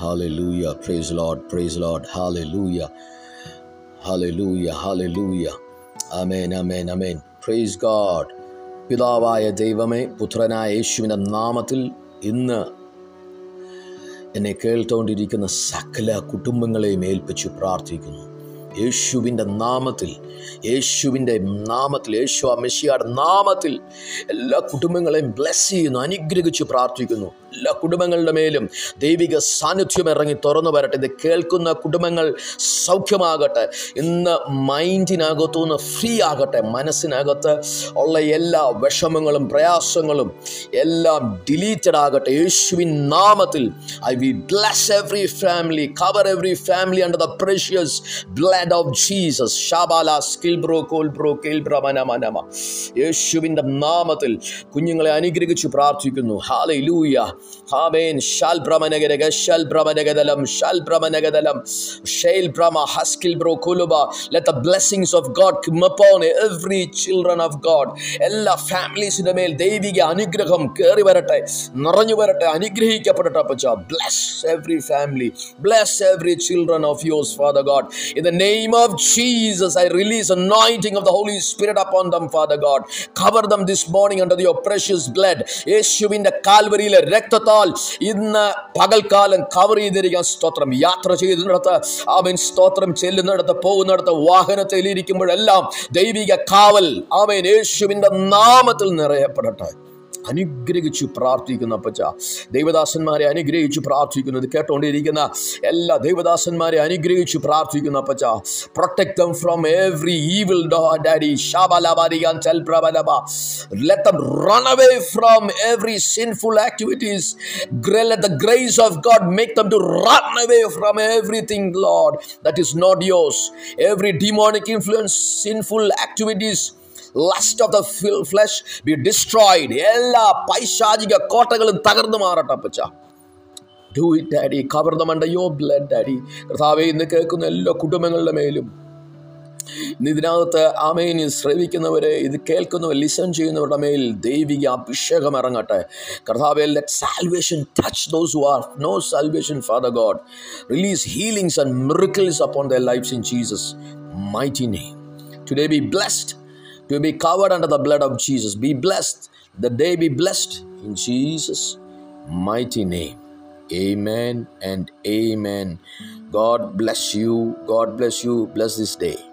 Hallelujah. Praise Lord. Praise Lord. Hallelujah. Hallelujah. Hallelujah. Amen. Amen. Amen. Praise God. പിതാവായ ദൈവമേ പുത്രനായ യേശുവിന്റെ നാമത്തിൽ ഇന്ന് എന്നെ കേൾത്തോണ്ടിരിക്കുന്ന സകല കുടുംബങ്ങളെയും ഏൽപ്പിച്ച് പ്രാർത്ഥിക്കുന്നു യേശുവിന്റെ നാമത്തിൽ യേശുവിന്റെ നാമത്തിൽ യേശു ആ മെസ്സിയുടെ നാമത്തിൽ എല്ലാ കുടുംബങ്ങളെയും ബ്ലെസ് ചെയ്യുന്നു അനുഗ്രഹിച്ച് പ്രാർത്ഥിക്കുന്നു. എല്ലാ കുടുംബങ്ങളുടെ മേലും ദൈവിക സാന്നിധ്യം ഇറങ്ങി തുറന്നു വരട്ടെ. ഇത് കേൾക്കുന്ന കുടുംബങ്ങൾ സൗഖ്യമാകട്ടെ. ഇന്ന് മൈൻഡിനകത്തുനിന്ന് ഫ്രീ ആകട്ടെ. മനസ്സിനകത്ത് ഉള്ള എല്ലാ വിഷമങ്ങളും പ്രയാസങ്ങളും എല്ലാം ഡിലീറ്റഡ് ആകട്ടെ. യേശുവിൻ നാമത്തിൽ I we bless every family cover every family under the precious blood of Jesus ഷാബാല skill bro കോൽ ബ്രോ കേൽ ബ്രമനമനമ യേശുവിൻ്റെ നാമത്തിൽ കുഞ്ഞുങ്ങളെ അനുഗ്രഹിച്ച് പ്രാർത്ഥിക്കുന്നു hallelujah ഹാമേൻ shall ഭ്രമനഗരക shall ഭ്രമനഗതലം shall ഭ്രമനഗതലം ഷെയിൽ ഭ്രമ ഹസ്കിൽ bro കുലുബ let the blessings of God come upon every children of God എല്ലാ ഫാമിലീസിന്റെ മേൽ ദൈവിക അനുഗ്രഹം കയറി വരട്ടെ നിറഞ്ഞു വരട്ടെ അനുഗ്രഹിക്കപ്പെടട്ടെ അപ്പച്ച bless every family bless every children of yours father God in the name of Jesus I release anointing of the Holy Spirit upon them, Father God. Cover them this morning under your precious blood. യേശുവിന്റെ കാൽവരിയിലെ രക്തത്താൽ ഇന്ന് പകൽക്കാലം cover ചെയ്തിരിക്കാൻ സ്തോത്രം യാത്ര ചെയ്യുന്നിടത്ത് അവൻ സ്തോത്രം ചെല്ലുന്നിടത്ത് പോകുന്നിടത്ത് വാഹനത്തിൽ ഇരിക്കുമ്പോഴെല്ലാം ദൈവിക കാവൽ അവൻ യേശുവിന്റെ നാമത്തിൽ നിറയപ്പെടട്ടെ അനുഗ്രഹിച്ചു പ്രാർത്ഥിക്കുന്ന അപ്പച്ച ദൈവദാസന്മാരെ അനുഗ്രഹിച്ചു പ്രാർത്ഥിക്കുന്നത് കേട്ടോണ്ടിരിക്കുന്ന എല്ലാ ദൈവദാസന്മാരെ അനുഗ്രഹിച്ചു പ്രാർത്ഥിക്കുന്ന അപ്പച്ച protect them from every evil daddy ഷാബലബാരിയാൻ ചെൽപ്രബലബ let them run away from every sinful activities let the grace of God make them to run away from everything, Lord, that is not yours. Every demonic influence, sinful activities, lust of the fil- flesh be destroyed എല്ലാ പൈശാചിക കോട്ടകളും തകർന്നു മാറട്ടെ അപ്പച്ച do it daddy cover them under your blood daddy കർത്താവെ ഇന്ന് കേൾക്കുന്ന എല്ലാ കുടുംബങ്ങളുടെ മേലും ഇന്ന് ഇതിനകത്ത് ആമേനി ശ്രവിക്കുന്നവരെ ഇത് കേൾക്കുന്നവർ ലിസൺ ചെയ്യുന്നവരുടെ മേൽ ദൈവിക അഭിഷേകം ഇറങ്ങട്ടെ കർത്താവെ let salvation touch those who are no salvation father God release healings and miracles upon the lifes in Jesus mighty name today be blessed to be covered under the blood of Jesus. Be blessed. The day be blessed in Jesus' mighty name. Amen and amen. God bless you. God bless you. Bless this day.